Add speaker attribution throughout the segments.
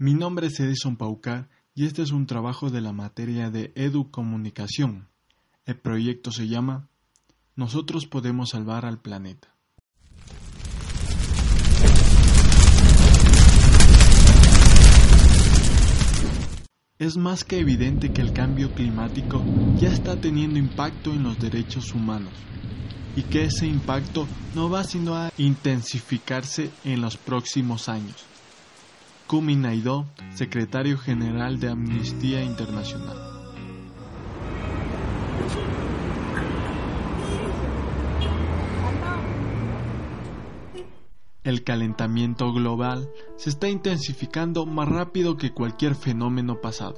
Speaker 1: Mi nombre es Edison Paucar y este es un trabajo de la materia de Educomunicación. El proyecto se llama Nosotros podemos salvar al planeta. Es más que evidente que el cambio climático ya está teniendo impacto en los derechos humanos y que ese impacto no va sino a intensificarse en los próximos años. Kumi Naidoo, secretario general de Amnistía Internacional. El calentamiento global se está intensificando más rápido que cualquier fenómeno pasado.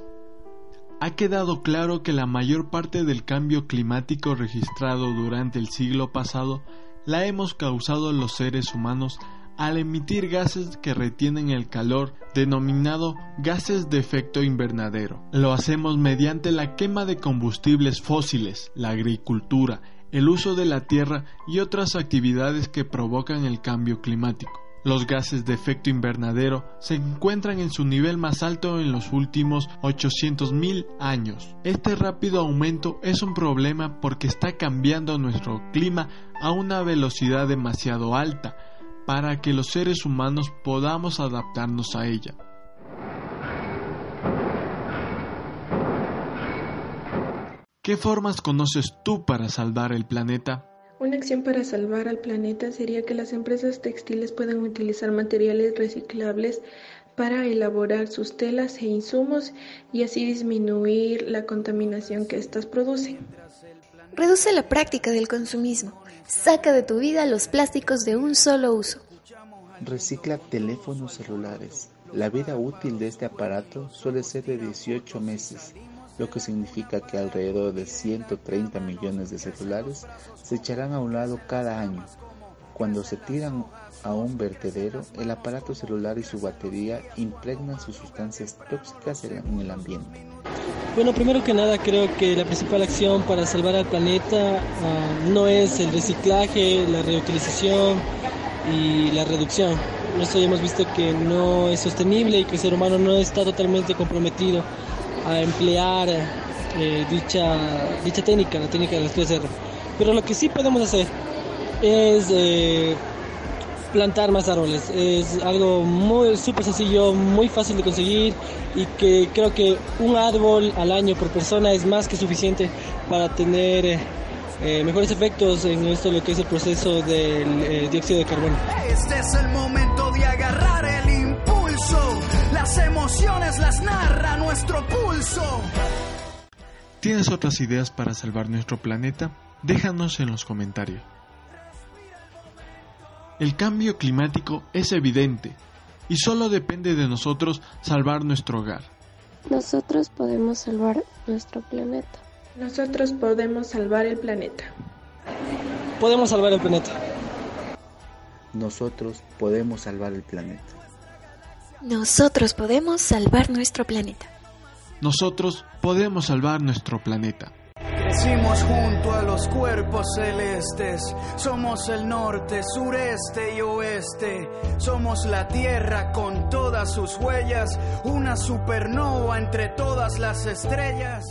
Speaker 1: Ha quedado claro que la mayor parte del cambio climático registrado durante el siglo pasado la hemos causado los seres humanos al emitir gases que retienen el calor denominado gases de efecto invernadero. Lo hacemos mediante la quema de combustibles fósiles, la agricultura, el uso de la tierra y otras actividades que provocan el cambio climático. Los gases de efecto invernadero se encuentran en su nivel más alto en los últimos 800.000 años. Este rápido aumento es un problema porque está cambiando nuestro clima a una velocidad demasiado alta, para que los seres humanos podamos adaptarnos a ella. ¿Qué formas conoces tú para salvar el planeta?
Speaker 2: Una acción para salvar al planeta sería que las empresas textiles puedan utilizar materiales reciclables para elaborar sus telas e insumos y así disminuir la contaminación que éstas producen.
Speaker 3: Reduce la práctica del consumismo. Saca de tu vida los plásticos de un solo uso.
Speaker 4: Recicla teléfonos celulares. La vida útil de este aparato suele ser de 18 meses, lo que significa que alrededor de 130 millones de celulares se echarán a un lado cada año. Cuando se tiran a un vertedero, el aparato celular y su batería impregnan sus sustancias tóxicas en el ambiente.
Speaker 5: Bueno, primero que nada creo que la principal acción para salvar al planeta uh, no es el reciclaje, la reutilización y la reducción. Ya hemos visto que no es sostenible y que el ser humano no está totalmente comprometido a emplear eh, dicha, dicha técnica, la técnica de las 3R. Pero lo que sí podemos hacer es eh, plantar más árboles. Es algo muy súper sencillo, muy fácil de conseguir y que creo que un árbol al año por persona es más que suficiente para tener eh, mejores efectos en esto lo que es el proceso del eh, dióxido de carbono.
Speaker 6: Este es el momento de agarrar el impulso. Las emociones las narra nuestro pulso.
Speaker 1: ¿Tienes otras ideas para salvar nuestro planeta? Déjanos en los comentarios. El cambio climático es evidente y solo depende de nosotros salvar nuestro hogar.
Speaker 7: Nosotros podemos salvar nuestro planeta.
Speaker 2: Nosotros podemos salvar el planeta.
Speaker 5: Podemos salvar el planeta.
Speaker 4: Nosotros podemos salvar el planeta.
Speaker 3: Nosotros podemos salvar nuestro planeta.
Speaker 1: Nosotros podemos salvar nuestro planeta.
Speaker 6: Crecimos junto a los cuerpos celestes, somos el norte, sureste y oeste, somos la tierra con todas sus huellas, una supernova entre todas las estrellas.